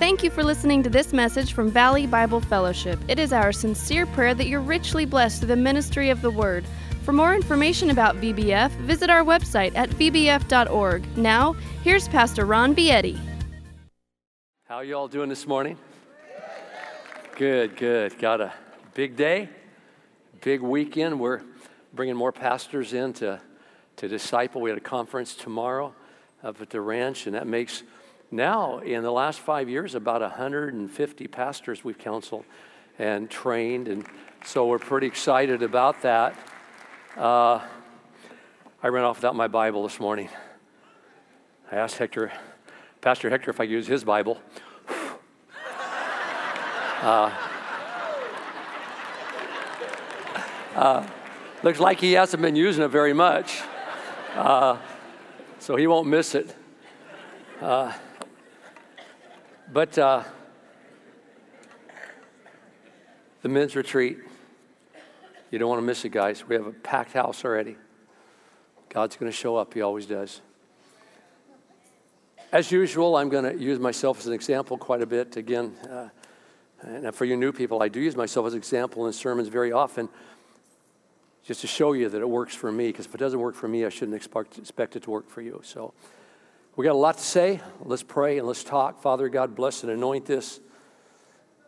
Thank you for listening to this message from Valley Bible Fellowship. It is our sincere prayer that you're richly blessed through the ministry of the Word. For more information about VBF, visit our website at vbf.org. Now, here's Pastor Ron Vietti. How are you all doing this morning? Good, good. Got a big day, big weekend. We're bringing more pastors in to, to disciple. We had a conference tomorrow up at the ranch, and that makes now, in the last five years, about 150 pastors we've counseled and trained. And so we're pretty excited about that. Uh, I ran off without my Bible this morning. I asked Hector, Pastor Hector, if I could use his Bible. Uh, uh, looks like he hasn't been using it very much, uh, so he won't miss it. Uh, but uh, the men's retreat, you don't want to miss it, guys. We have a packed house already. God's going to show up, He always does. As usual, I'm going to use myself as an example quite a bit. Again, uh, and for you new people, I do use myself as an example in sermons very often just to show you that it works for me, because if it doesn't work for me, I shouldn't expect, expect it to work for you. So we got a lot to say. Let's pray and let's talk. Father God, bless and anoint this.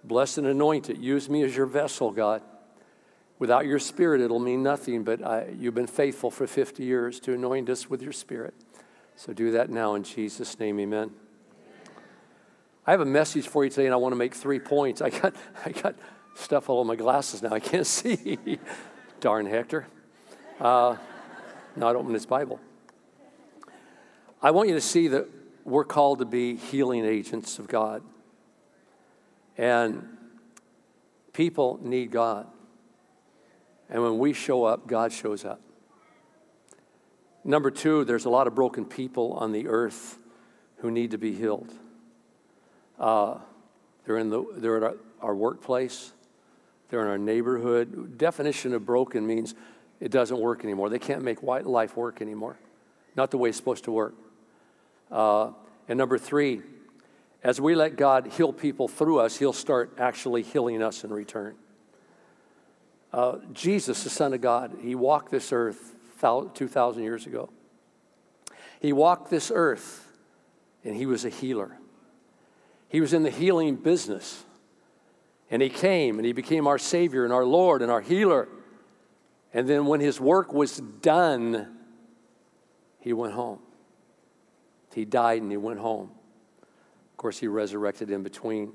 Bless and anoint it. Use me as your vessel, God. Without your spirit, it'll mean nothing, but I, you've been faithful for 50 years to anoint us with your spirit. So do that now in Jesus' name, amen. I have a message for you today, and I want to make three points. I got, I got stuff all over my glasses now. I can't see. Darn Hector. Uh, now I don't open this Bible. I want you to see that we're called to be healing agents of God. And people need God. And when we show up, God shows up. Number two, there's a lot of broken people on the earth who need to be healed. Uh, they're in the, they're at our, our workplace, they're in our neighborhood. Definition of broken means it doesn't work anymore. They can't make life work anymore, not the way it's supposed to work. Uh, and number three, as we let God heal people through us, He'll start actually healing us in return. Uh, Jesus, the Son of God, He walked this earth 2,000 years ago. He walked this earth and He was a healer. He was in the healing business. And He came and He became our Savior and our Lord and our healer. And then when His work was done, He went home. He died and He went home. Of course, He resurrected in between.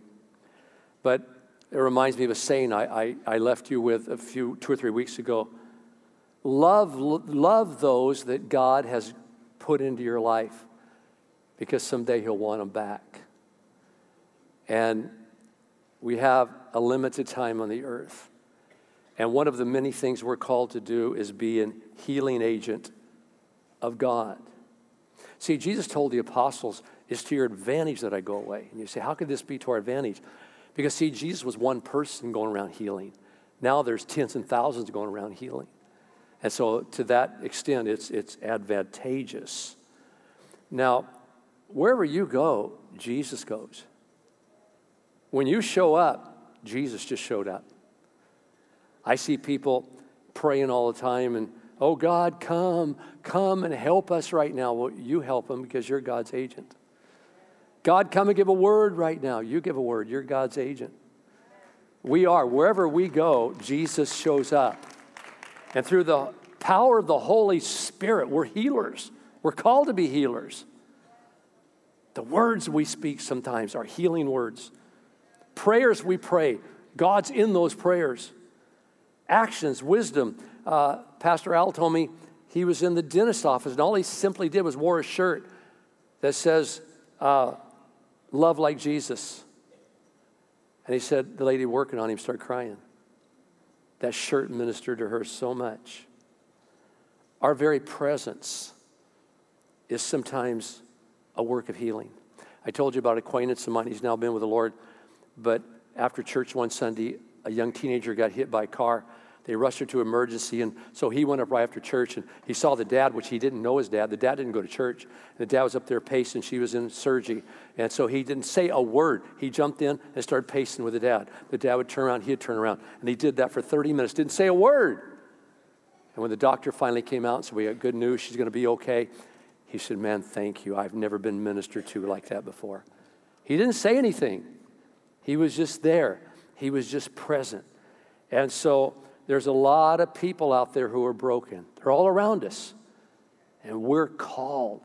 But it reminds me of a saying I, I, I left you with a few, two or three weeks ago. Love, love those that God has put into your life because someday He'll want them back. And we have a limited time on the earth. And one of the many things we're called to do is be an healing agent of God. See, Jesus told the apostles, It's to your advantage that I go away. And you say, How could this be to our advantage? Because, see, Jesus was one person going around healing. Now there's tens and thousands going around healing. And so, to that extent, it's, it's advantageous. Now, wherever you go, Jesus goes. When you show up, Jesus just showed up. I see people praying all the time and, oh God, come, come and help us right now. Well, you help them because you're God's agent. God, come and give a word right now. You give a word. You're God's agent. We are. Wherever we go, Jesus shows up. And through the power of the Holy Spirit, we're healers. We're called to be healers. The words we speak sometimes are healing words. Prayers we pray, God's in those prayers. Actions, wisdom. Uh, Pastor Al told me he was in the dentist office, and all he simply did was wore a shirt that says, uh, Love like Jesus. And he said, the lady working on him started crying. That shirt ministered to her so much. Our very presence is sometimes a work of healing. I told you about an acquaintance of mine. He's now been with the Lord. But after church one Sunday, a young teenager got hit by a car. They rushed her to emergency, and so he went up right after church, and he saw the dad, which he didn't know his dad. The dad didn't go to church. The dad was up there pacing. She was in surgery, and so he didn't say a word. He jumped in and started pacing with the dad. The dad would turn around, he'd turn around, and he did that for 30 minutes. Didn't say a word. And when the doctor finally came out and said, "We got good news. She's going to be okay," he said, "Man, thank you. I've never been ministered to like that before." He didn't say anything. He was just there. He was just present. And so there's a lot of people out there who are broken. They're all around us. And we're called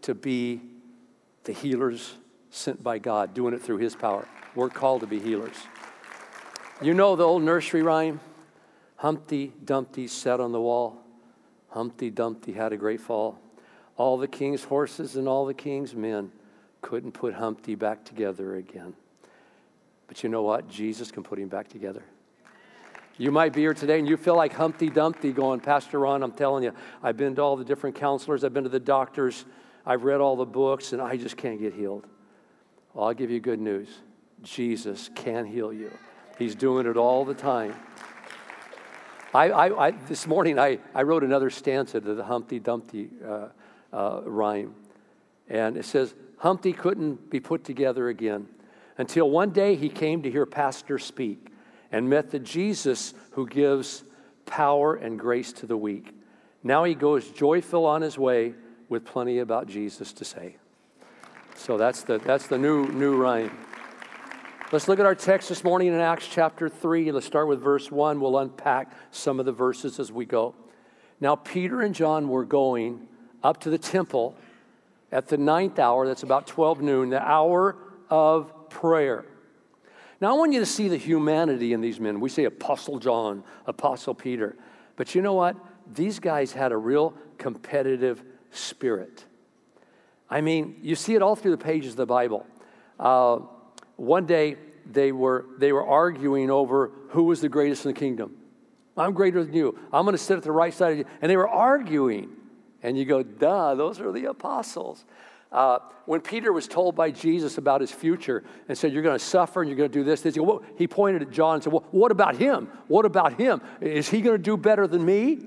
to be the healers sent by God, doing it through His power. We're called to be healers. You know the old nursery rhyme? Humpty Dumpty sat on the wall. Humpty Dumpty had a great fall. All the king's horses and all the king's men couldn't put Humpty back together again. But you know what? Jesus can put him back together. You might be here today and you feel like Humpty Dumpty going, Pastor Ron, I'm telling you, I've been to all the different counselors, I've been to the doctors, I've read all the books, and I just can't get healed. Well, I'll give you good news Jesus can heal you, He's doing it all the time. I, I, I, this morning, I, I wrote another stanza to the Humpty Dumpty uh, uh, rhyme. And it says, Humpty couldn't be put together again until one day he came to hear Pastor speak and met the Jesus who gives power and grace to the weak. Now he goes joyful on his way with plenty about Jesus to say. So that's the, that's the new, new rhyme. Let's look at our text this morning in Acts chapter 3. Let's start with verse 1. We'll unpack some of the verses as we go. Now, Peter and John were going up to the temple at the ninth hour, that's about 12 noon, the hour of prayer. Now, I want you to see the humanity in these men. We say Apostle John, Apostle Peter. But you know what? These guys had a real competitive spirit. I mean, you see it all through the pages of the Bible. Uh, one day, they were, they were arguing over who was the greatest in the kingdom. I'm greater than you. I'm going to sit at the right side of you. And they were arguing. And you go, duh, those are the apostles. Uh, when Peter was told by Jesus about his future and said, You're going to suffer and you're going to do this, this he pointed at John and said, Well, what about him? What about him? Is he going to do better than me?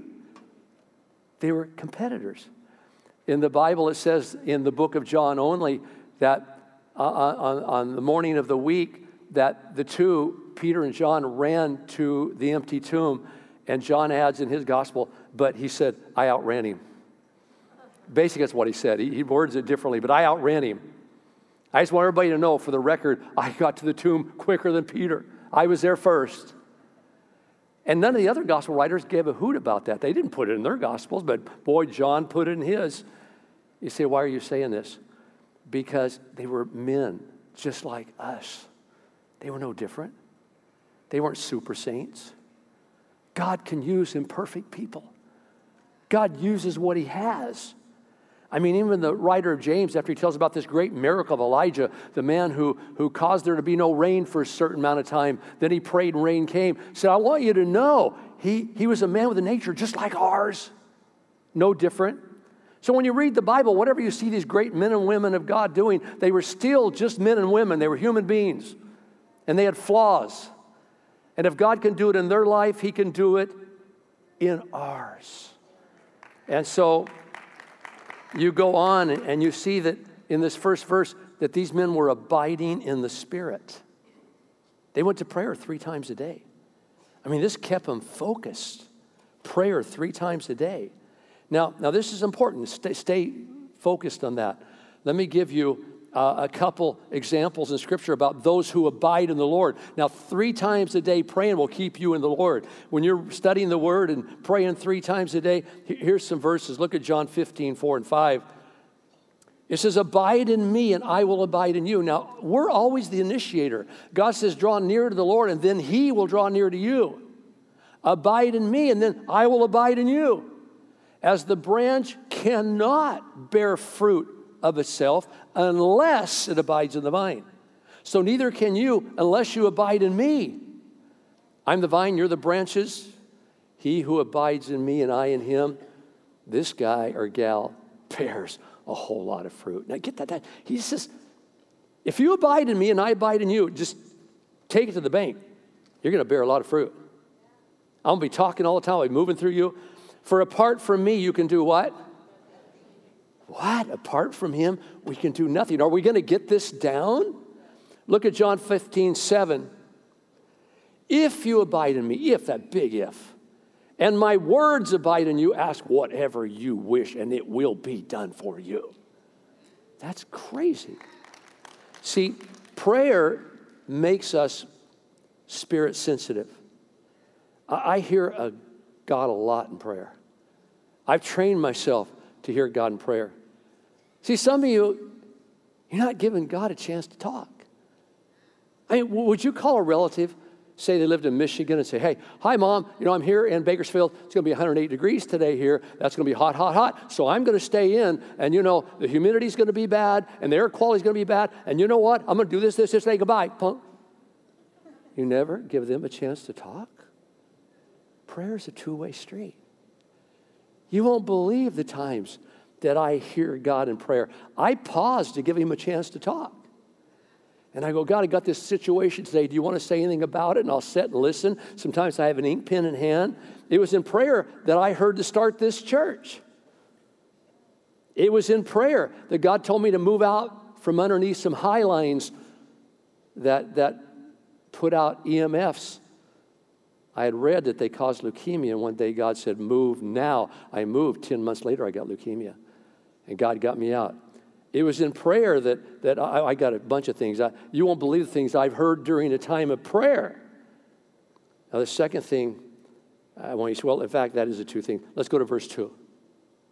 They were competitors. In the Bible, it says in the book of John only that uh, on, on the morning of the week, that the two, Peter and John, ran to the empty tomb. And John adds in his gospel, but he said, I outran him. Basically, that's what he said. He, he words it differently, but I outran him. I just want everybody to know, for the record, I got to the tomb quicker than Peter. I was there first. And none of the other gospel writers gave a hoot about that. They didn't put it in their gospels, but boy, John put it in his. You say, why are you saying this? Because they were men just like us. They were no different. They weren't super saints. God can use imperfect people. God uses what he has. I mean, even the writer of James, after he tells about this great miracle of Elijah, the man who, who caused there to be no rain for a certain amount of time, then he prayed and rain came, said, I want you to know he, he was a man with a nature just like ours, no different. So when you read the Bible, whatever you see these great men and women of God doing, they were still just men and women. They were human beings, and they had flaws. And if God can do it in their life, He can do it in ours. And so you go on and you see that in this first verse that these men were abiding in the Spirit. They went to prayer three times a day. I mean, this kept them focused. Prayer three times a day. Now, now this is important. Stay, stay focused on that. Let me give you uh, a couple examples in Scripture about those who abide in the Lord. Now, three times a day praying will keep you in the Lord. When you're studying the Word and praying three times a day, here's some verses. Look at John 15, 4 and 5. It says, Abide in me, and I will abide in you. Now, we're always the initiator. God says, Draw near to the Lord, and then He will draw near to you. Abide in me, and then I will abide in you. As the branch cannot bear fruit of itself unless it abides in the vine. So neither can you unless you abide in me. I'm the vine, you're the branches. He who abides in me and I in him, this guy or gal bears a whole lot of fruit. Now get that. that he says, If you abide in me and I abide in you, just take it to the bank. You're going to bear a lot of fruit. I'm going to be talking all the time, I'll be moving through you. For apart from me, you can do what? What? Apart from him, we can do nothing. Are we going to get this down? Look at John 15, 7. If you abide in me, if, that big if, and my words abide in you, ask whatever you wish, and it will be done for you. That's crazy. See, prayer makes us spirit sensitive. I hear a God a lot in prayer. I've trained myself to hear God in prayer. See, some of you, you're not giving God a chance to talk. I mean, would you call a relative, say they lived in Michigan, and say, hey, hi, mom, you know, I'm here in Bakersfield. It's going to be 108 degrees today here. That's going to be hot, hot, hot. So I'm going to stay in, and you know, the humidity's going to be bad, and the air quality's going to be bad, and you know what? I'm going to do this, this, this, say goodbye. Punk. You never give them a chance to talk? Prayer is a two way street. You won't believe the times that I hear God in prayer. I pause to give him a chance to talk. And I go, God, I got this situation today. Do you want to say anything about it? And I'll sit and listen. Sometimes I have an ink pen in hand. It was in prayer that I heard to start this church. It was in prayer that God told me to move out from underneath some high lines that, that put out EMFs. I had read that they caused leukemia, and one day God said, Move now. I moved. 10 months later, I got leukemia, and God got me out. It was in prayer that, that I, I got a bunch of things. I, you won't believe the things I've heard during a time of prayer. Now, the second thing I want you to say, well, in fact, that is the two things. Let's go to verse 2.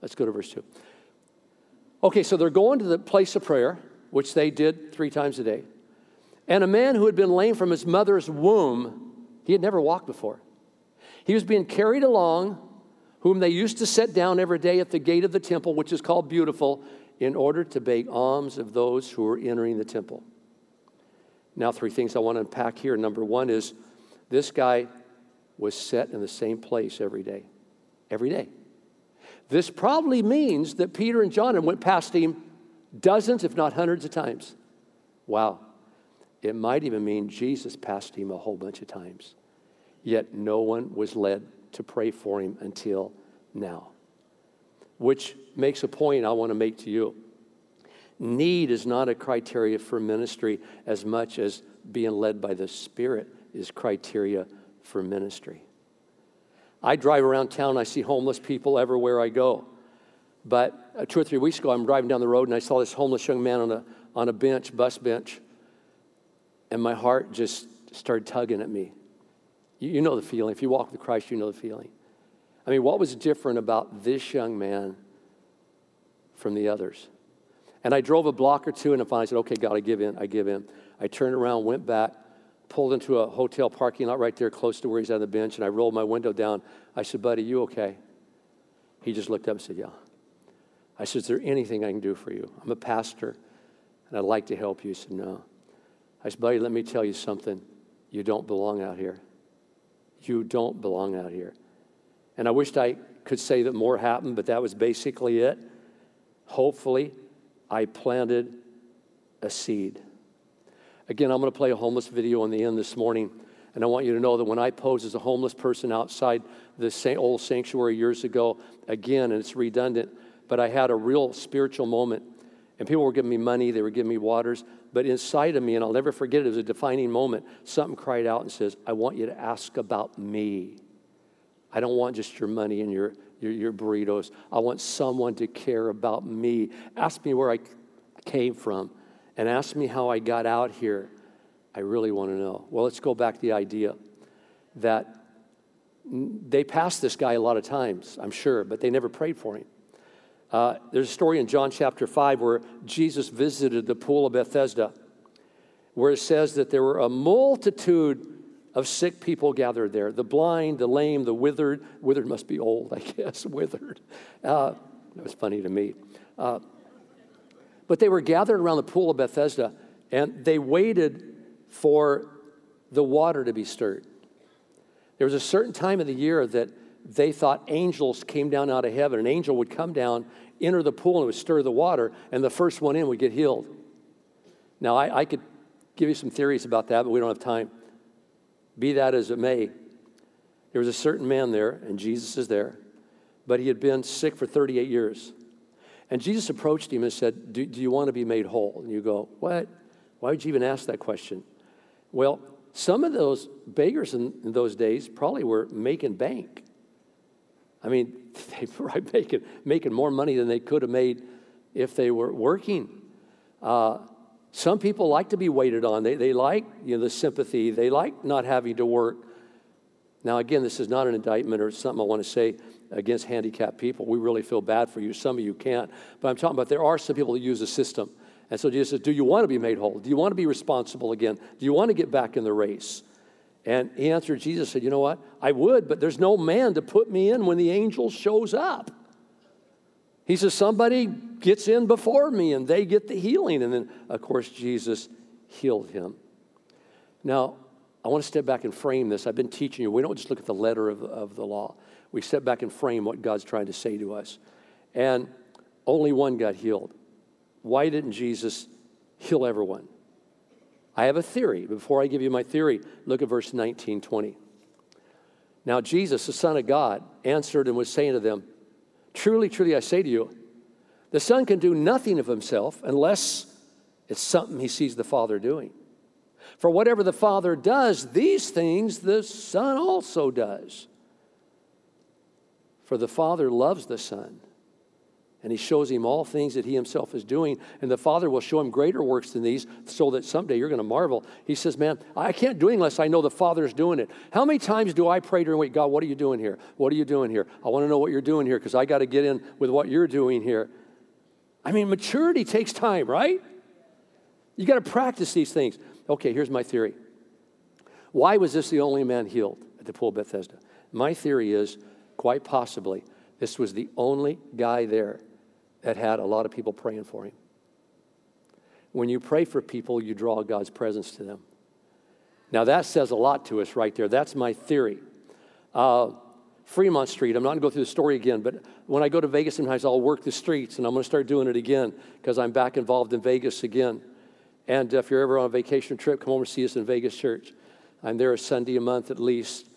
Let's go to verse 2. Okay, so they're going to the place of prayer, which they did three times a day. And a man who had been lame from his mother's womb, he had never walked before. He was being carried along, whom they used to set down every day at the gate of the temple, which is called Beautiful, in order to beg alms of those who were entering the temple. Now, three things I want to unpack here. Number one is this guy was set in the same place every day. Every day. This probably means that Peter and John went past him dozens, if not hundreds of times. Wow. It might even mean Jesus passed him a whole bunch of times. Yet no one was led to pray for him until now. Which makes a point I want to make to you. Need is not a criteria for ministry as much as being led by the Spirit is criteria for ministry. I drive around town, I see homeless people everywhere I go. But uh, two or three weeks ago, I'm driving down the road and I saw this homeless young man on a, on a bench, bus bench, and my heart just started tugging at me. You, you know the feeling. If you walk with Christ, you know the feeling. I mean, what was different about this young man from the others? And I drove a block or two, and I finally said, okay, God, I give in, I give in. I turned around, went back, pulled into a hotel parking lot right there close to where he's on the bench, and I rolled my window down. I said, buddy, you okay? He just looked up and said, yeah. I said, is there anything I can do for you? I'm a pastor, and I'd like to help you. He said, no. I said, buddy, let me tell you something. You don't belong out here. You don't belong out here. And I wished I could say that more happened, but that was basically it. Hopefully, I planted a seed. Again, I'm going to play a homeless video on the end this morning. And I want you to know that when I posed as a homeless person outside the old sanctuary years ago, again, and it's redundant, but I had a real spiritual moment. And people were giving me money, they were giving me waters. But inside of me, and I'll never forget it, it was a defining moment, something cried out and says, I want you to ask about me. I don't want just your money and your, your, your burritos. I want someone to care about me. Ask me where I came from and ask me how I got out here. I really want to know. Well, let's go back to the idea that they passed this guy a lot of times, I'm sure, but they never prayed for him. Uh, there's a story in John chapter 5 where Jesus visited the pool of Bethesda, where it says that there were a multitude of sick people gathered there the blind, the lame, the withered. Withered must be old, I guess, withered. Uh, that was funny to me. Uh, but they were gathered around the pool of Bethesda and they waited for the water to be stirred. There was a certain time of the year that they thought angels came down out of heaven. An angel would come down, enter the pool, and would stir the water, and the first one in would get healed. Now, I, I could give you some theories about that, but we don't have time. Be that as it may, there was a certain man there, and Jesus is there, but he had been sick for 38 years. And Jesus approached him and said, Do, do you want to be made whole? And you go, What? Why would you even ask that question? Well, some of those beggars in, in those days probably were making bank. I mean, they were making, making more money than they could have made if they were working. Uh, some people like to be waited on. They, they like you know, the sympathy. They like not having to work. Now, again, this is not an indictment or something I want to say against handicapped people. We really feel bad for you. Some of you can't. But I'm talking about there are some people that use the system. And so Jesus says, Do you want to be made whole? Do you want to be responsible again? Do you want to get back in the race? And he answered, Jesus said, You know what? I would, but there's no man to put me in when the angel shows up. He says, Somebody gets in before me and they get the healing. And then, of course, Jesus healed him. Now, I want to step back and frame this. I've been teaching you. We don't just look at the letter of, of the law, we step back and frame what God's trying to say to us. And only one got healed. Why didn't Jesus heal everyone? I have a theory. Before I give you my theory, look at verse 19, 20. Now, Jesus, the Son of God, answered and was saying to them, Truly, truly, I say to you, the Son can do nothing of himself unless it's something he sees the Father doing. For whatever the Father does, these things the Son also does. For the Father loves the Son, and he shows him all things that he himself is doing, and the Father will show him greater works than these, so that someday you're going to marvel. He says, Man, I can't do it unless I know the Father's doing it. How many times do I pray during week, God, what are you doing here? What are you doing here? I want to know what you're doing here because I got to get in with what you're doing here. I mean, maturity takes time, right? You got to practice these things. Okay, here's my theory. Why was this the only man healed at the pool of Bethesda? My theory is quite possibly this was the only guy there that had a lot of people praying for him. When you pray for people, you draw God's presence to them. Now, that says a lot to us right there. That's my theory. Uh, Fremont Street, I'm not going to go through the story again, but when I go to Vegas sometimes, I'll work the streets, and I'm going to start doing it again because I'm back involved in Vegas again. And if you're ever on a vacation trip, come over and see us in Vegas Church. I'm there a Sunday a month at least.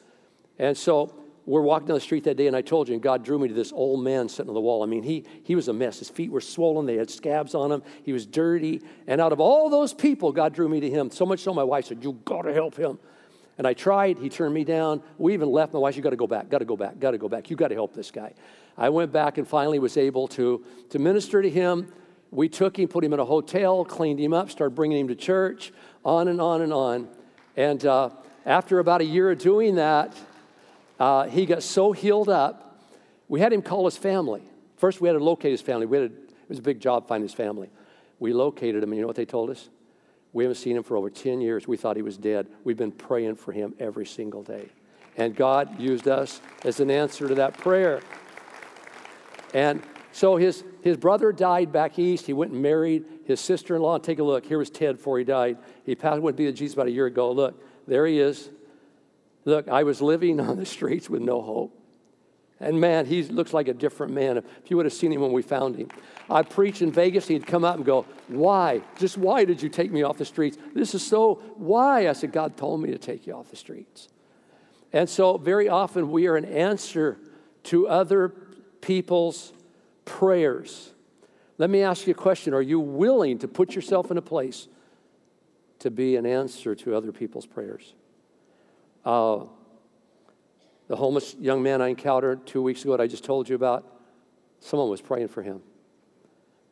And so we're walking down the street that day, and I told you, and God drew me to this old man sitting on the wall. I mean, he, he was a mess. His feet were swollen, they had scabs on them, he was dirty. And out of all those people, God drew me to him. So much so, my wife said, You got to help him. And I tried, he turned me down. We even left. My wife, You got to go back, got to go back, got to go back. You got to help this guy. I went back and finally was able to, to minister to him. We took him, put him in a hotel, cleaned him up, started bringing him to church, on and on and on. And uh, after about a year of doing that, uh, he got so healed up, we had him call his family. First, we had to locate his family. We had a, it was a big job finding his family. We located him, and you know what they told us? We haven't seen him for over 10 years. We thought he was dead. We've been praying for him every single day. And God used us as an answer to that prayer. And so his, his brother died back east. He went and married his sister in law. Take a look. Here was Ted before he died. He passed, went to be with Jesus about a year ago. Look, there he is. Look, I was living on the streets with no hope. And man, he looks like a different man. If you would have seen him when we found him. I preached in Vegas, he'd come out and go, Why? Just why did you take me off the streets? This is so, why? I said, God told me to take you off the streets. And so, very often, we are an answer to other people's prayers. Let me ask you a question Are you willing to put yourself in a place to be an answer to other people's prayers? Uh, the homeless young man I encountered two weeks ago that I just told you about, someone was praying for him.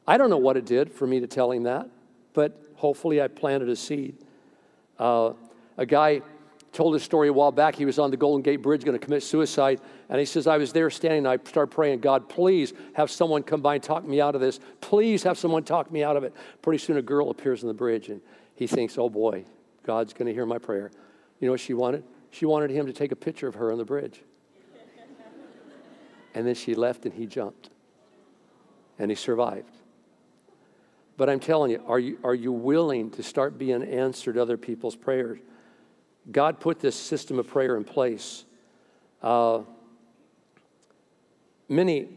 I don't know what it did for me to tell him that, but hopefully I planted a seed. Uh, a guy told a story a while back. He was on the Golden Gate Bridge going to commit suicide. And he says, I was there standing. And I started praying, God, please have someone come by and talk me out of this. Please have someone talk me out of it. Pretty soon a girl appears on the bridge and he thinks, oh boy, God's going to hear my prayer. You know what she wanted? She wanted him to take a picture of her on the bridge. and then she left and he jumped. And he survived. But I'm telling you, are you, are you willing to start being answered other people's prayers? God put this system of prayer in place. Uh, many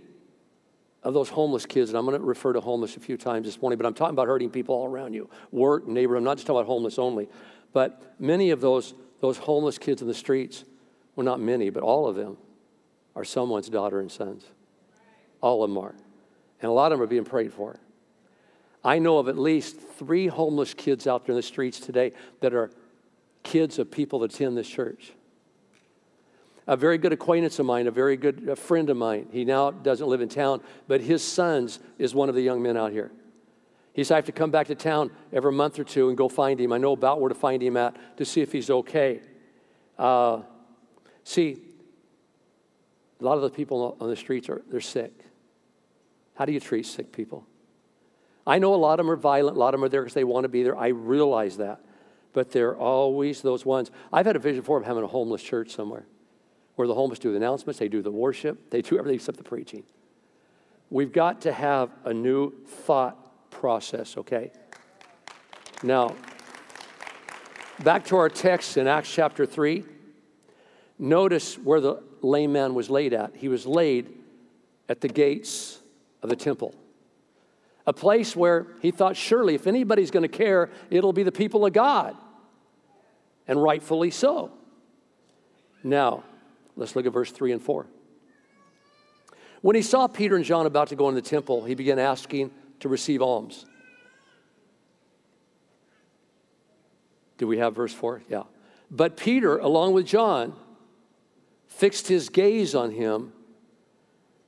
of those homeless kids, and I'm going to refer to homeless a few times this morning, but I'm talking about hurting people all around you, work, neighbor. I'm not just talking about homeless only, but many of those, those homeless kids in the streets, well, not many, but all of them are someone's daughter and sons. All of them are. And a lot of them are being prayed for. I know of at least three homeless kids out there in the streets today that are kids of people that attend this church. A very good acquaintance of mine, a very good friend of mine, he now doesn't live in town, but his sons is one of the young men out here. He said, I have to come back to town every month or two and go find him. I know about where to find him at to see if he's okay. Uh, see, a lot of the people on the streets are they're sick. How do you treat sick people? I know a lot of them are violent, a lot of them are there because they want to be there. I realize that. But they're always those ones. I've had a vision of having a homeless church somewhere where the homeless do the announcements, they do the worship, they do everything except the preaching. We've got to have a new thought process, okay? Now, back to our text in Acts chapter 3. Notice where the lame man was laid at. He was laid at the gates of the temple, a place where he thought, surely, if anybody's going to care, it'll be the people of God. And rightfully so. Now, let's look at verse 3 and 4. When he saw Peter and John about to go in the temple, he began asking to receive alms. Do we have verse 4? Yeah. But Peter, along with John, fixed his gaze on him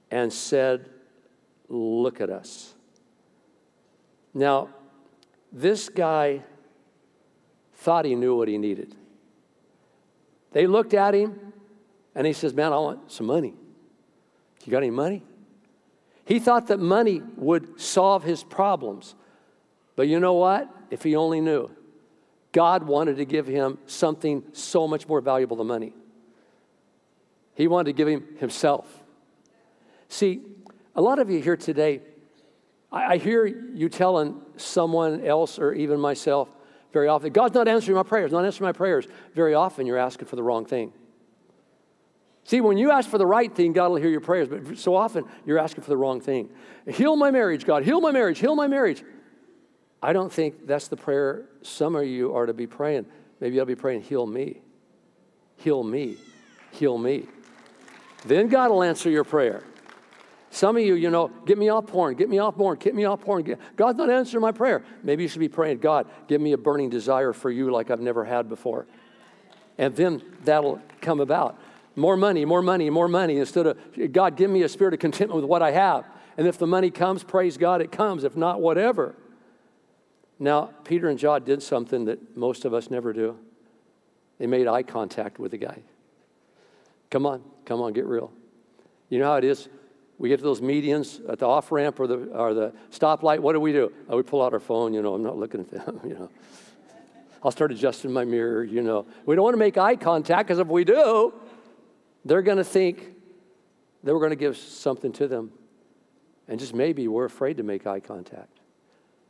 and said, Look at us. Now, this guy thought he knew what he needed. They looked at him and he says, Man, I want some money. You got any money? He thought that money would solve his problems. But you know what? If he only knew, God wanted to give him something so much more valuable than money. He wanted to give him himself. See, a lot of you here today, I, hear you telling someone else or even myself very often, God's not answering my prayers, not answering my prayers. Very often you're asking for the wrong thing. See, when you ask for the right thing, God will hear your prayers, but so often you're asking for the wrong thing. Heal my marriage, God. Heal my marriage. Heal my marriage. I don't think that's the prayer some of you are to be praying. Maybe I'll be praying, heal me. Heal me. Heal me. Then God will answer your prayer. Some of you, you know, get me off porn, get me off porn, get me off porn. God's not answering my prayer. Maybe you should be praying, God, give me a burning desire for you like I've never had before. And then that'll come about. More money, more money, more money. Instead of, God, give me a spirit of contentment with what I have. And if the money comes, praise God, it comes. If not, whatever. Now, Peter and John did something that most of us never do. They made eye contact with the guy. Come on, come on, get real. You know how it is? We get to those medians at the off ramp or the, or the stoplight. What do we do? Oh, we pull out our phone. You know, I'm not looking at them. You know, I'll start adjusting my mirror. You know, we don't want to make eye contact because if we do, they're going to think that we're going to give something to them, and just maybe we're afraid to make eye contact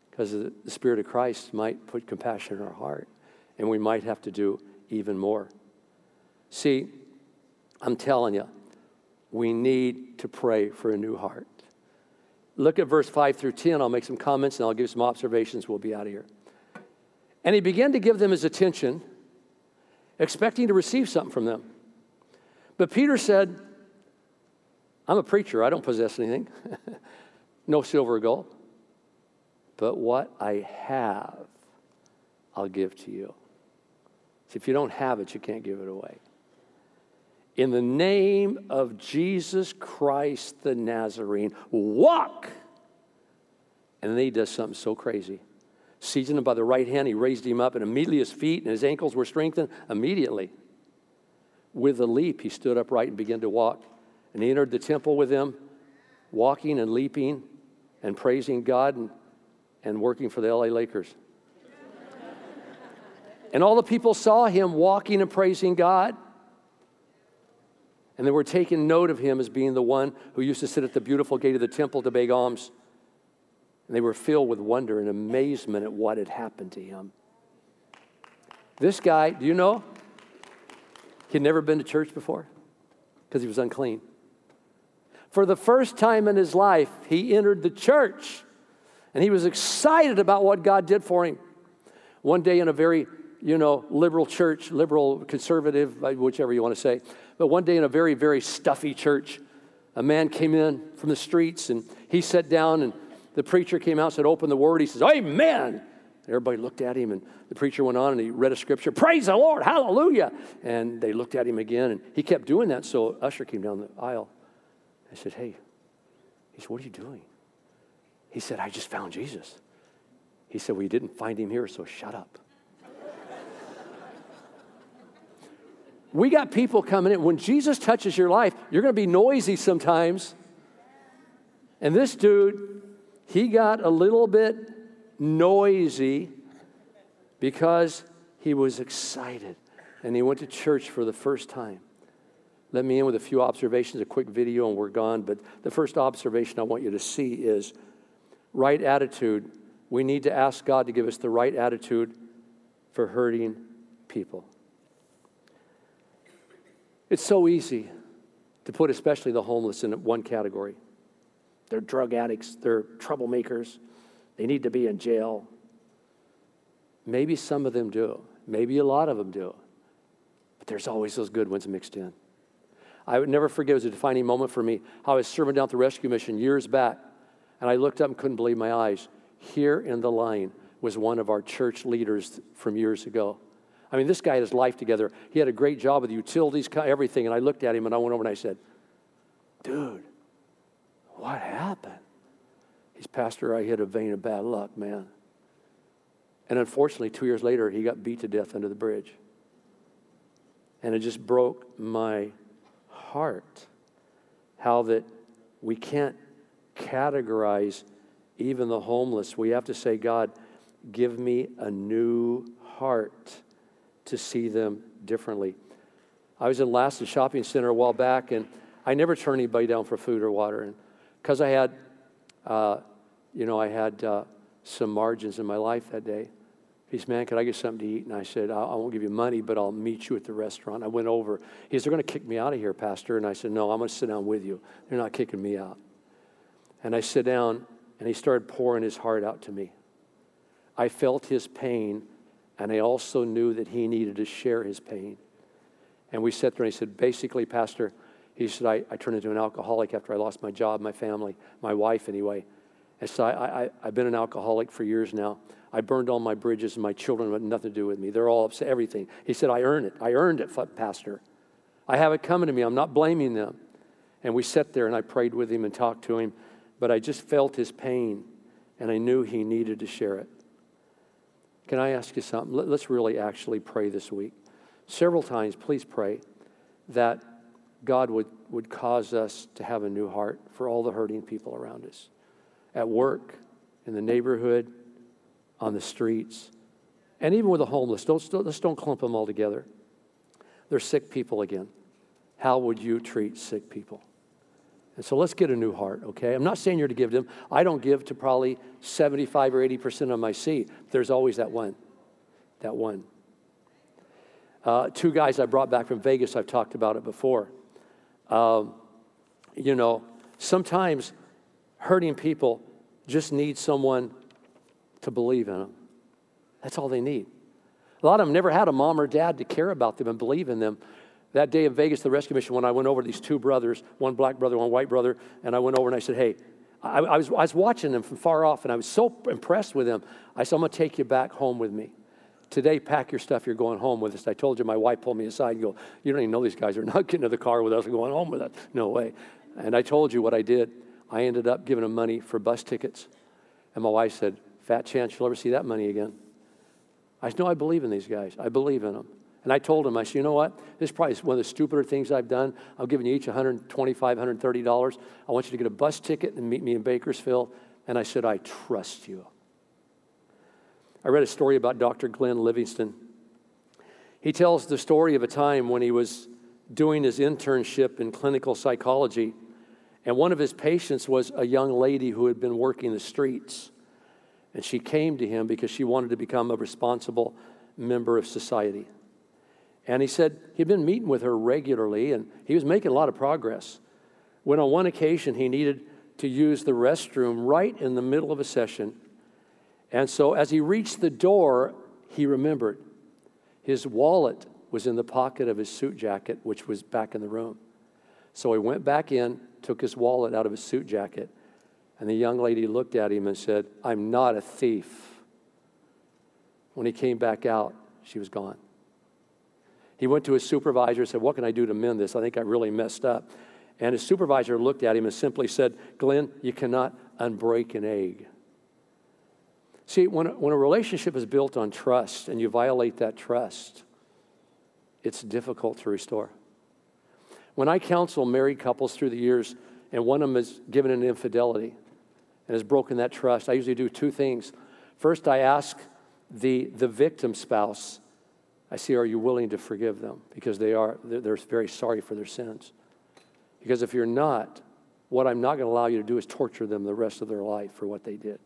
because the Spirit of Christ might put compassion in our heart, and we might have to do even more. See, I'm telling you, we need to pray for a new heart. Look at verse 5 through 10. I'll make some comments and I'll give some observations. We'll be out of here. And he began to give them his attention, expecting to receive something from them. But Peter said, I'm a preacher, I don't possess anything, no silver or gold. But what I have, I'll give to you. See, if you don't have it, you can't give it away in the name of Jesus Christ the Nazarene, walk. And then he does something so crazy. Seizing him by the right hand, he raised him up, and immediately his feet and his ankles were strengthened. Immediately, with a leap, he stood upright and began to walk. And he entered the temple with them, walking and leaping and praising God and, and working for the LA Lakers. and all the people saw him walking and praising God. And they were taking note of him as being the one who used to sit at the beautiful gate of the temple to beg alms. And they were filled with wonder and amazement at what had happened to him. This guy, do you know? He'd never been to church before because he was unclean. For the first time in his life, he entered the church and he was excited about what God did for him. One day in a very, you know, liberal church, liberal, conservative, uh, whichever you want to say, but one day in a very, very stuffy church, a man came in from the streets and he sat down and the preacher came out and said, Open the word. He says, Amen. Everybody looked at him, and the preacher went on and he read a scripture, Praise the Lord, hallelujah. And they looked at him again, and he kept doing that. So Usher came down the aisle. I said, Hey, he said, What are you doing? He said, I just found Jesus. He said, Well, you didn't find him here, so shut up. we got people coming in. When Jesus touches your life, you're going to be noisy sometimes. And this dude, he got a little bit noisy because he was excited and he went to church for the first time. Let me in with a few observations, a quick video, and we're gone. But the first observation I want you to see is right attitude. We need to ask God to give us the right attitude for hurting people. It's so easy to put, especially the homeless, in one category. They're drug addicts, they're troublemakers, they need to be in jail. Maybe some of them do, maybe a lot of them do, but there's always those good ones mixed in. I would never forget, it was a defining moment for me, how I was serving down at the rescue mission years back, and I looked up and couldn't believe my eyes. Here in the line was one of our church leaders from years ago. I mean, this guy had his life together. He had a great job with utilities, everything. And I looked at him and I went over and I said, Dude, what happened? He's, Pastor, I hit a vein of bad luck, man. And unfortunately, two years later, he got beat to death under the bridge. And it just broke my heart how that we can't categorize even the homeless. We have to say, God, give me a new heart to see them differently. I was in Laston Shopping Center a while back, and I never turn anybody down for food or water. And because I had, uh, you know, I had uh, some margins in my life that day. He said, Man, can I get something to eat? And I said, I, I won't give you money, but I'll meet you at the restaurant. I went over. He said, They're going to kick me out of here, Pastor. And I said, No, I'm going to sit down with you. They're not kicking me out. And I sit down, and he started pouring his heart out to me. I felt his pain, and I also knew that he needed to share his pain. And we sat there, and he said, Basically, Pastor, he said, I, I turned into an alcoholic after I lost my job, my family, my wife, anyway. So I, I, I've been an alcoholic for years now. I burned all my bridges, and my children had nothing to do with me. They're all upset, everything. He said, I earned it. I earned it, Pastor. I have it coming to me. I'm not blaming them. And we sat there, and I prayed with him and talked to him, but I just felt his pain, and I knew he needed to share it. Can I ask you something? Let's really actually pray this week. Several times, please pray that God would, would cause us to have a new heart for all the hurting people around us at work, in the neighborhood, on the streets, and even with the homeless. Don't, let's don't clump them all together. They're sick people again. How would you treat sick people? And so let's get a new heart, okay? I'm not saying you're to give them. I don't give to probably 75 or 80% of my seed. There's always that one. That one. Uh, two guys I brought back from Vegas, I've talked about it before. Um, you know, sometimes hurting people just need someone to believe in them. That's all they need. A lot of them never had a mom or dad to care about them and believe in them. That day in Vegas, the rescue mission, when I went over these two brothers, one black brother, one white brother, and I went over and I said, Hey, I, I, was, I was watching them from far off and I was so impressed with them. I said, I'm going to take you back home with me. Today, pack your stuff, you're going home with us. I told you my wife pulled me aside and go, You don't even know these guys are not getting to the car with us and going home with us. No way. And I told you what I did. I ended up giving them money for bus tickets. And my wife said, Fat chance you'll ever see that money again. I said, No, I believe in these guys. I believe in them. And I told him, I said, you know what? This is probably one of the stupider things I've done. I'm giving you each 125, $130. I want you to get a bus ticket and meet me in Bakersfield. And I said, I trust you. I read a story about Dr. Glenn Livingston. He tells the story of a time when he was doing his internship in clinical psychology, and one of his patients was a young lady who had been working the streets. And she came to him because she wanted to become a responsible member of society. And he said he'd been meeting with her regularly and he was making a lot of progress. when on one occasion he needed to use the restroom right in the middle of a session. And so as he reached the door, he remembered his wallet was in the pocket of his suit jacket, which was back in the room. So he went back in, took his wallet out of his suit jacket, and the young lady looked at him and said, I'm not a thief. When he came back out, she was gone. He went to his supervisor and said, What can I do to mend this? I think I really messed up. And his supervisor looked at him and simply said, Glenn, you cannot unbreak an egg. See, when a, when a relationship is built on trust and you violate that trust, it's difficult to restore. When I counsel married couples through the years and one of them is given an infidelity and has broken that trust, I usually do two things. First, I ask the, the victim spouse, I see, are you willing to forgive them? Because they are, they're very sorry for their sins. Because if you're not, what I'm not going to allow you to do is torture them the rest of their life for what they did.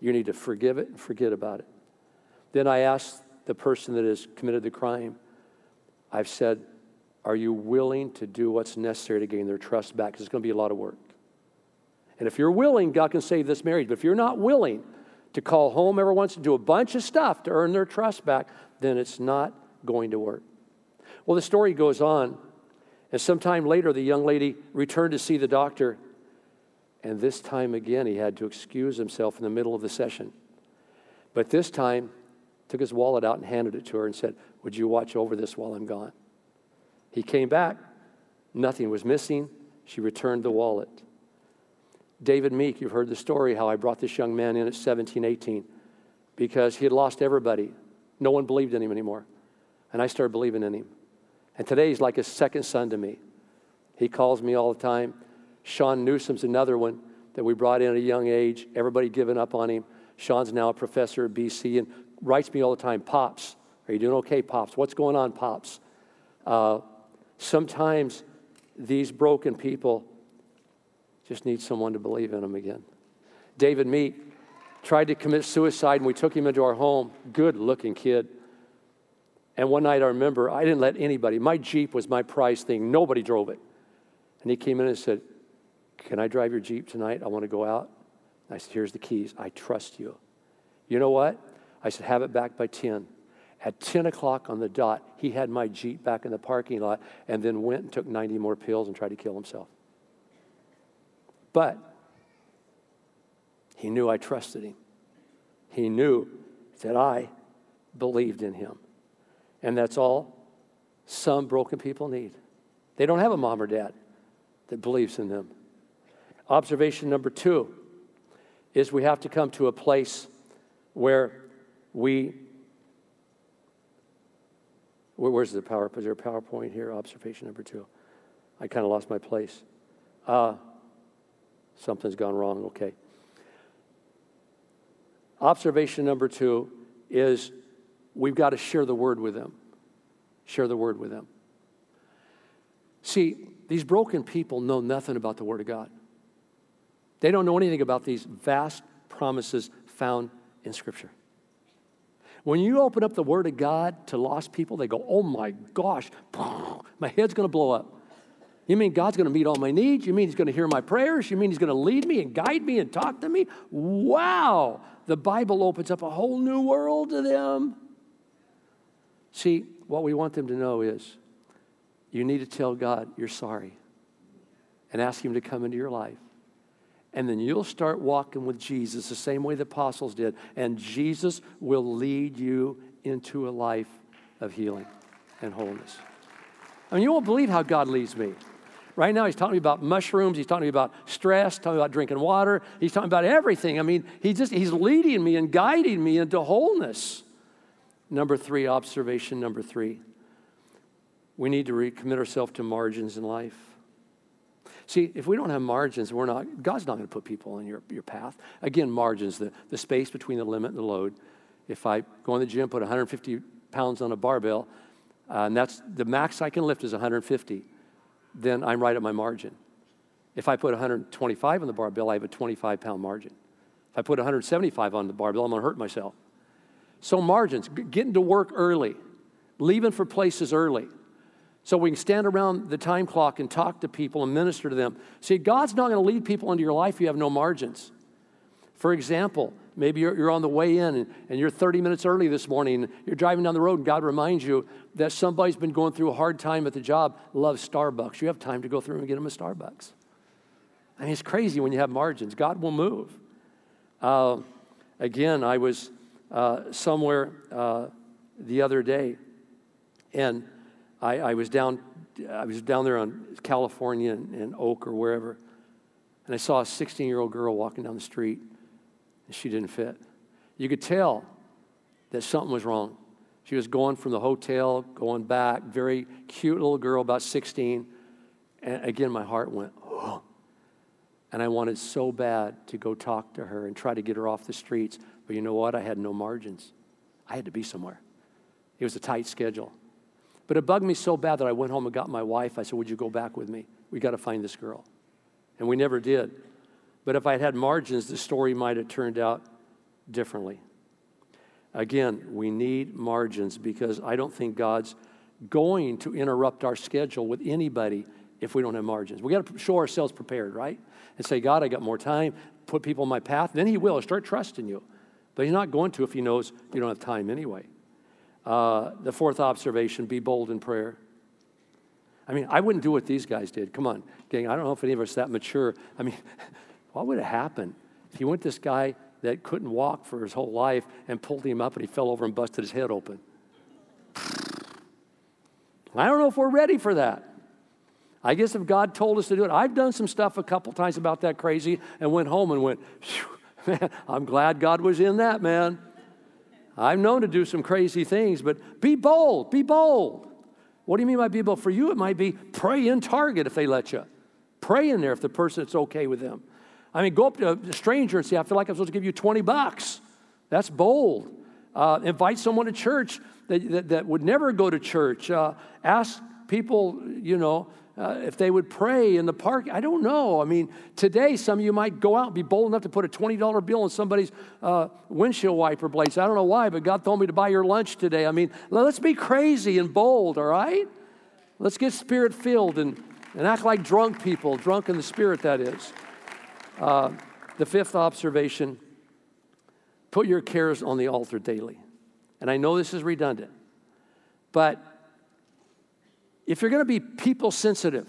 You need to forgive it and forget about it. Then I ask the person that has committed the crime, I've said, Are you willing to do what's necessary to gain their trust back? Because it's going to be a lot of work. And if you're willing, God can save this marriage. But if you're not willing to call home every once and do a bunch of stuff to earn their trust back, then it's not going to work. Well, the story goes on. And sometime later, the young lady returned to see the doctor. And this time again, he had to excuse himself in the middle of the session. But this time, took his wallet out and handed it to her and said, Would you watch over this while I'm gone? He came back. Nothing was missing. She returned the wallet. David Meek, you've heard the story how I brought this young man in at 17, 18 because he had lost everybody. No one believed in him anymore. And I started believing in him. And today he's like a second son to me. He calls me all the time. Sean Newsom's another one that we brought in at a young age. Everybody giving up on him. Sean's now a professor at BC and writes me all the time, Pops, are you doing okay, Pops? What's going on, Pops? Uh, sometimes these broken people just need someone to believe in them again. David Meek tried to commit suicide, and we took him into our home. Good looking kid. And one night I remember I didn't let anybody, my Jeep was my prize thing. Nobody drove it. And he came in and said, Can I drive your Jeep tonight? I want to go out. I said, Here's the keys. I trust you. You know what? I said, Have it back by 10. At 10 o'clock on the dot, he had my Jeep back in the parking lot and then went and took 90 more pills and tried to kill himself. But he knew I trusted him. He knew that I believed in him. And that's all some broken people need. They don't have a mom or dad that believes in them. Observation number two is we have to come to a place where we where, where's the power? Is there a PowerPoint here? Observation number two. I kind of lost my place. Uh, something's gone wrong. Okay. Observation number two is we've got to share the word with them. Share the word with them. See, these broken people know nothing about the Word of God. They don't know anything about these vast promises found in Scripture. When you open up the Word of God to lost people, they go, Oh my gosh, my head's going to blow up. You mean God's going to meet all my needs? You mean He's going to hear my prayers? You mean He's going to lead me and guide me and talk to me? Wow, the Bible opens up a whole new world to them. See, what we want them to know is you need to tell God you're sorry and ask Him to come into your life. And then you'll start walking with Jesus the same way the apostles did. And Jesus will lead you into a life of healing and wholeness. I mean, you won't believe how God leads me. Right now, he's talking about mushrooms. He's talking about stress, talking about drinking water. He's talking about everything. I mean, he just, he's leading me and guiding me into wholeness. Number three, observation number three. We need to recommit ourselves to margins in life. See, if we don't have margins, we're not, God's not going to put people on your, your path. Again, margins, the, the space between the limit and the load. If I go in the gym, put 150 pounds on a barbell, uh, and that's the max I can lift is 150, then I'm right at my margin. If I put 125 on the barbell, I have a 25 pound margin. If I put 175 on the barbell, I'm going to hurt myself. So, margins, getting to work early, leaving for places early. So we can stand around the time clock and talk to people and minister to them. See, God's not going to lead people into your life if you have no margins. For example, maybe you're, you're on the way in and, and you're 30 minutes early this morning. You're driving down the road and God reminds you that somebody's been going through a hard time at the job, loves Starbucks. You have time to go through and get them a Starbucks. I mean, it's crazy when you have margins. God will move. Uh, again, I was uh, somewhere uh, the other day, and I, I, was down. I was down there on California and, and Oak or wherever, and I saw a 16-year-old girl walking down the street, and she didn't fit. You could tell that something was wrong. She was going from the hotel, going back. Very cute little girl, about 16. And again, my heart went, oh. And I wanted so bad to go talk to her and try to get her off the streets. But you know what? I had no margins. I had to be somewhere. It was a tight schedule. But it bugged me so bad that I went home and got my wife. I said, Would you go back with me? We got to find this girl. And we never did. But if I had had margins, the story might have turned out differently. Again, we need margins because I don't think God's going to interrupt our schedule with anybody if we don't have margins. We got to show ourselves prepared, right? And say, God, I got more time, put people in my path. Then He will start trusting you. But He's not going to if He knows you don't have time anyway. Uh, the fourth observation be bold in prayer. I mean, I wouldn't do what these guys did. Come on, gang. I don't know if any of us that mature. I mean, what would have happened if you went this guy that couldn't walk for his whole life and pulled him up and he fell over and busted his head open? I don't know if we're ready for that. I guess if God told us to do it, I've done some stuff a couple times about that crazy and went home and went, man, I'm glad God was in that, man. I've known to do some crazy things, but be bold, be bold. What do you mean by be bold? For you, it might be pray in Target if they let you. Pray in there if the person it's okay with them. I mean, go up to a stranger and say, I feel like I'm supposed to give you 20 bucks. That's bold. Uh, invite someone to church that, that, that, would never go to church. Uh, ask people, you know, uh, if they would pray in the park. I don't know. I mean, today some of you might go out and be bold enough to put a $20 bill on somebody's uh, windshield wiper blades. I don't know why, but God told me to buy your lunch today. I mean, let's be crazy and bold, all right? Let's get spirit filled and, and act like drunk people, drunk in the spirit, that is. Uh, the fifth observation put your cares on the altar daily. And I know this is redundant, but if you're going to be people sensitive,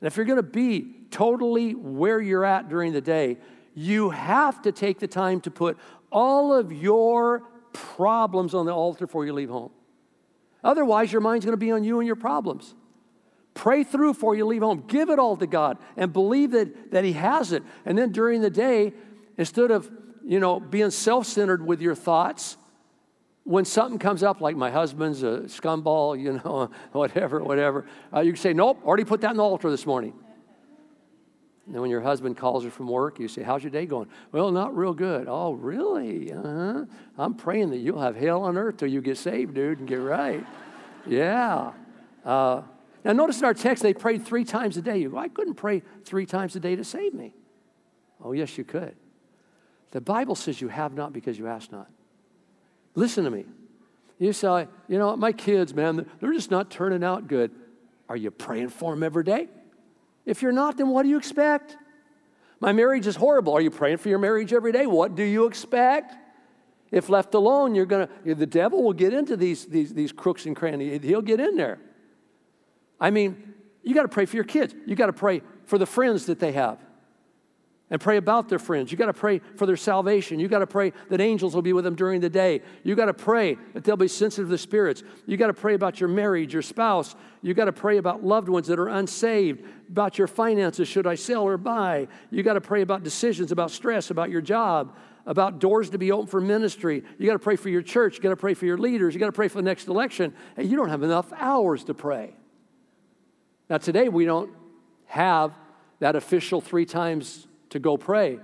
and if you're going to be totally where you're at during the day, you have to take the time to put all of your problems on the altar before you leave home. Otherwise, your mind's going to be on you and your problems. Pray through before you leave home. Give it all to God and believe that, that He has it. And then during the day, instead of you know being self-centered with your thoughts, when something comes up, like my husband's a scumball, you know, whatever, whatever, uh, you can say, Nope, already put that in the altar this morning. And then when your husband calls you from work, you say, How's your day going? Well, not real good. Oh, really? Uh-huh. I'm praying that you'll have hell on earth till you get saved, dude, and get right. yeah. Uh, now, notice in our text, they prayed three times a day. You go, I couldn't pray three times a day to save me. Oh, yes, you could. The Bible says you have not because you ask not. Listen to me. You say, you know, my kids, man, they're just not turning out good. Are you praying for them every day? If you're not, then what do you expect? My marriage is horrible. Are you praying for your marriage every day? What do you expect? If left alone, you're gonna the devil will get into these, these, these crooks and crannies. He'll get in there. I mean, you got to pray for your kids. You got to pray for the friends that they have and pray about their friends. You got to pray for their salvation. You got to pray that angels will be with them during the day. You got to pray that they'll be sensitive to the spirits. You got to pray about your marriage, your spouse. You got to pray about loved ones that are unsaved, about your finances. Should I sell or buy? You got to pray about decisions, about stress, about your job, about doors to be open for ministry. You got to pray for your church. You got to pray for your leaders. You got to pray for the next election. Hey, you don't have enough hours to pray. Now, today we don't have that official three times to go pray.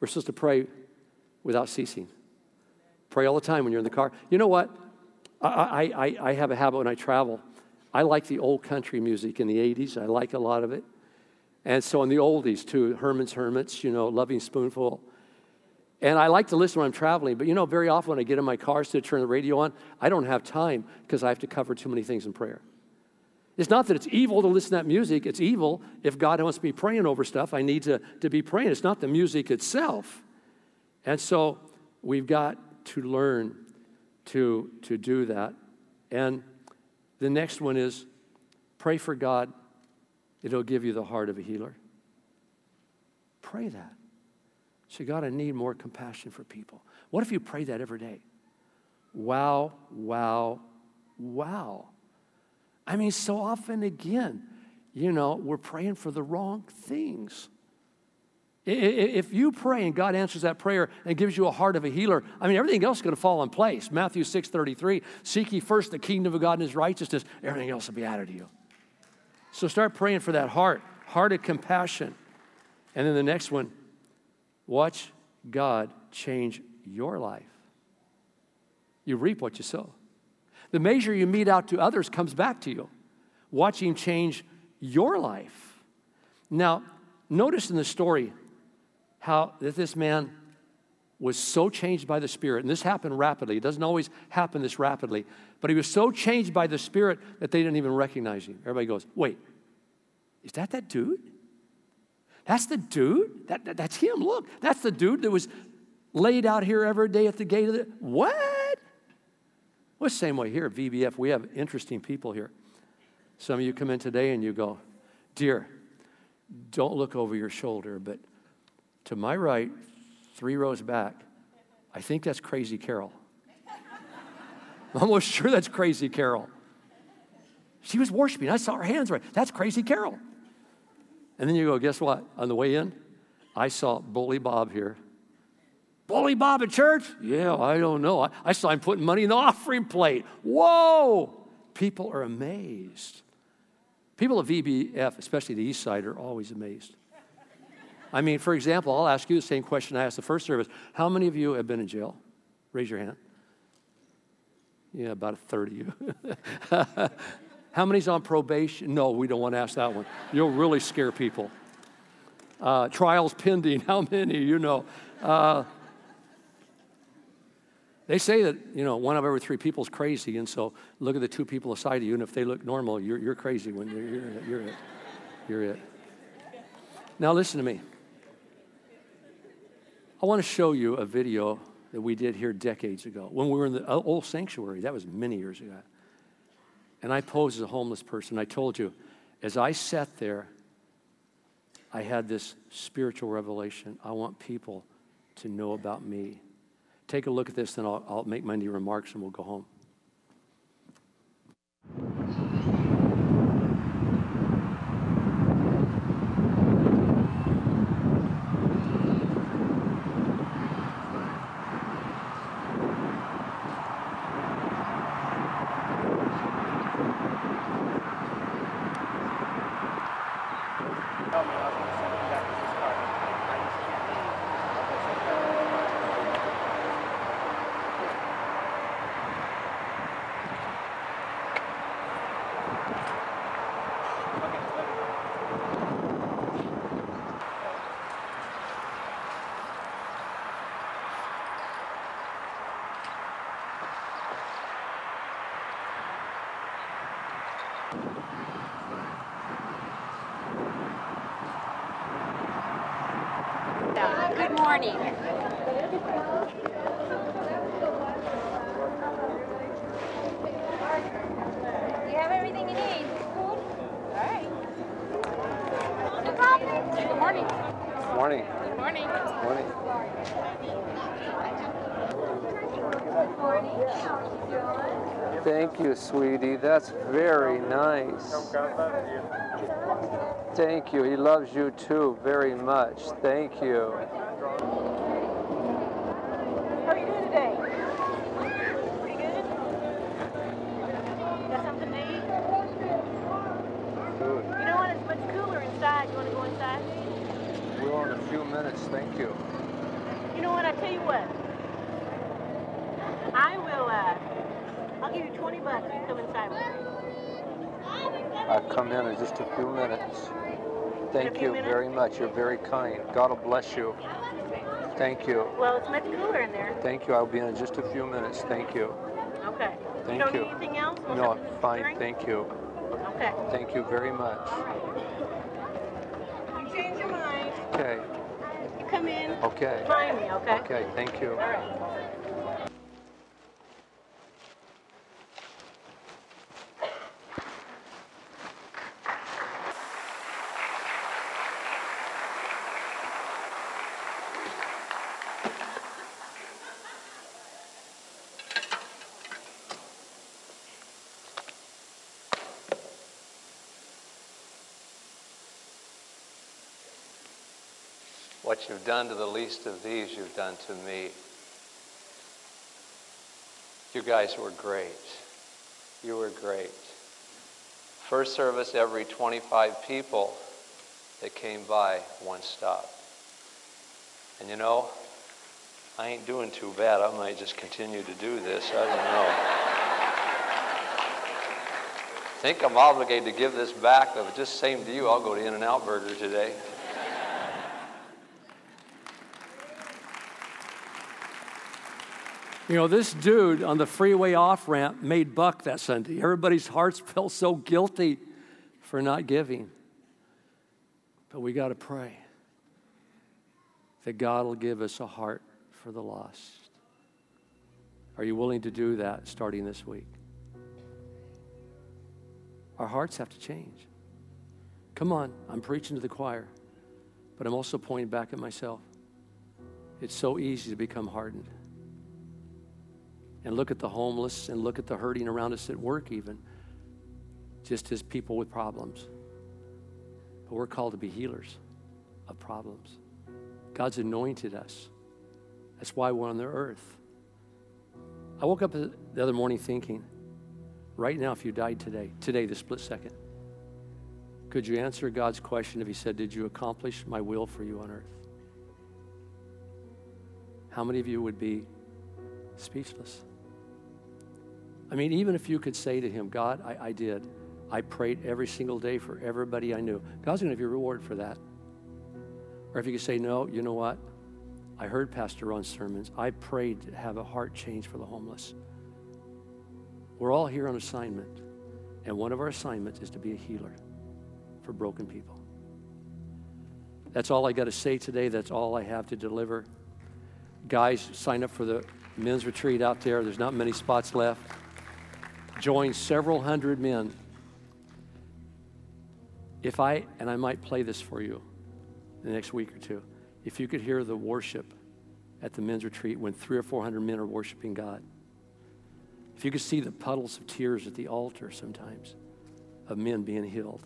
We're supposed to pray without ceasing. Pray all the time when you're in the car. You know what? I, I, I have a habit when I travel. I like the old country music in the 80s. I like a lot of it. And so in the oldies too, Herman's Hermits, you know, Loving Spoonful. And I like to listen when I'm traveling, but you know, very often when I get in my car to turn the radio on, I don't have time because I have to cover too many things in prayer. It's not that it's evil to listen to that music. It's evil if God wants me praying over stuff. I need to, to be praying. It's not the music itself. And so we've got to learn to, to do that. And the next one is pray for God, it'll give you the heart of a healer. Pray that. Say, God, I need more compassion for people. What if you pray that every day? Wow, wow, wow. I mean, so often again, you know, we're praying for the wrong things. If you pray and God answers that prayer and gives you a heart of a healer, I mean, everything else is going to fall in place. Matthew 6 33, seek ye first the kingdom of God and his righteousness, everything else will be added to you. So start praying for that heart, heart of compassion. And then the next one, watch God change your life. You reap what you sow. The measure you mete out to others comes back to you. Watching change your life. Now, notice in the story how that this man was so changed by the Spirit, and this happened rapidly. It doesn't always happen this rapidly, but he was so changed by the Spirit that they didn't even recognize him. Everybody goes, Wait, is that that dude? That's the dude? That, that- that's him. Look, that's the dude that was laid out here every day at the gate of the. What? Well, same way here at VBF, we have interesting people here. Some of you come in today and you go, Dear, don't look over your shoulder, but to my right, three rows back, I think that's Crazy Carol. I'm almost sure that's Crazy Carol. She was worshiping. I saw her hands right. That's Crazy Carol. And then you go, guess what? On the way in, I saw Bully Bob here. Bully Bob at church? Yeah, I don't know. I, I saw him putting money in the offering plate. Whoa! People are amazed. People at VBF, especially the East Side, are always amazed. I mean, for example, I'll ask you the same question I asked the first service. How many of you have been in jail? Raise your hand. Yeah, about a third of you. How many's on probation? No, we don't want to ask that one. You'll really scare people. Uh, trials pending. How many? You know. Uh, they say that you know one of every three people is crazy, and so look at the two people aside of you, and if they look normal, you're, you're crazy when you're, you're, it. you're it. You're it. Now listen to me. I want to show you a video that we did here decades ago when we were in the uh, old sanctuary. That was many years ago. And I posed as a homeless person. I told you, as I sat there, I had this spiritual revelation. I want people to know about me. Take a look at this, then I'll, I'll make my new remarks and we'll go home. Good morning. You have everything you need. All right. No problem. Good morning. Morning. Good morning. Morning. Thank you, sweetie. That's very nice. Thank you. He loves you too very much. Thank you. How are you doing today? Pretty good? Got something to eat? You know what? It's much cooler inside. You want to go inside? We're on a few minutes. Thank you. You know what? I tell you what. I will. Uh, I'll give you 20 bucks you come inside with me. I'll come in in just a few minutes. Thank few you minutes? very much. You're very kind. God will bless you. Thank you. Well, it's much cooler in there. Thank you. I'll be in in just a few minutes. Thank you. Okay. Thank you don't you. need anything else? Want No, fine. drink? Thank you. Okay. Thank you very much. You change your mind. Okay, You come in. Okay, Find me, okay? okay, thank you. All right. You've done to the least of these, you've done to me. You guys were great. You were great. First service, every 25 people that came by, one stop. And you know, I ain't doing too bad. I might just continue to do this. I don't know. I think I'm obligated to give this back. If just same to you, I'll go to In-N-Out Burger today. You know, this dude on the freeway off ramp made buck that Sunday. Everybody's hearts felt so guilty for not giving. But we got to pray that God will give us a heart for the lost. Are you willing to do that starting this week? Our hearts have to change. Come on, I'm preaching to the choir, but I'm also pointing back at myself. It's so easy to become hardened and look at the homeless and look at the hurting around us at work, even, just as people with problems. But we're called to be healers of problems. God's anointed us. That's why we're on the earth. I woke up the other morning thinking, right now, if you died today, today, the split second, could you answer God's question if He said, Did you accomplish my will for you on earth? How many of you would be speechless? I mean, even if you could say to him, God, I, I did. I prayed every single day for everybody I knew. God's going to give you a reward for that. Or if you could say, no, you know what? I heard Pastor Ron's sermons. I prayed to have a heart change for the homeless. We're all here on assignment. And one of our assignments is to be a healer for broken people. That's all I got to say today. That's all I have to deliver. Guys, sign up for the men's retreat out there. There's not many spots left join several hundred men. If I, and I might play this for you the next week or two, if you could hear the worship at the men's retreat when three or four hundred men are worshiping God, if you could see the puddles of tears at the altar sometimes of men being healed.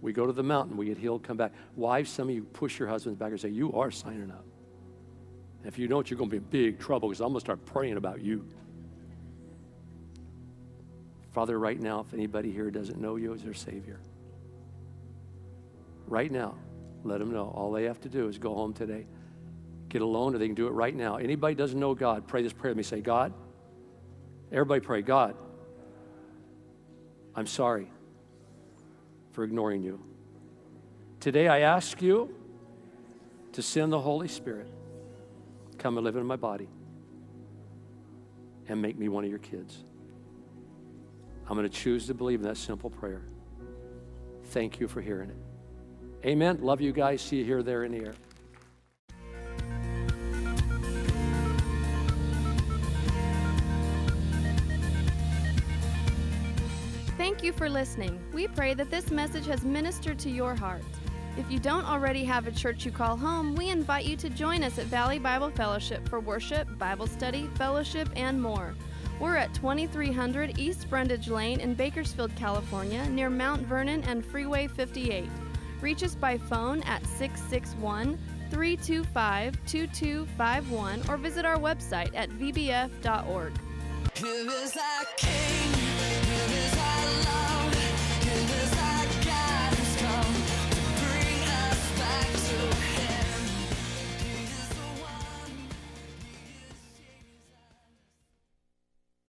We go to the mountain, we get healed, come back. Wives, some of you push your husbands back and say, You are signing up. If you don't, you're going to be in big trouble because I'm going to start praying about you. Father, right now, if anybody here doesn't know you as their Savior, right now, let them know. All they have to do is go home today, get alone, or they can do it right now. Anybody doesn't know God, pray this prayer with me. Say, God, everybody pray, God, I'm sorry for ignoring you. Today I ask you to send the Holy Spirit, come and live in my body, and make me one of your kids. I'm going to choose to believe in that simple prayer. Thank you for hearing it. Amen. Love you guys. See you here, there, in air. Thank you for listening. We pray that this message has ministered to your heart. If you don't already have a church you call home, we invite you to join us at Valley Bible Fellowship for worship, Bible study, fellowship, and more. We're at 2300 East Brundage Lane in Bakersfield, California, near Mount Vernon and Freeway 58. Reach us by phone at 661 325 2251 or visit our website at vbf.org.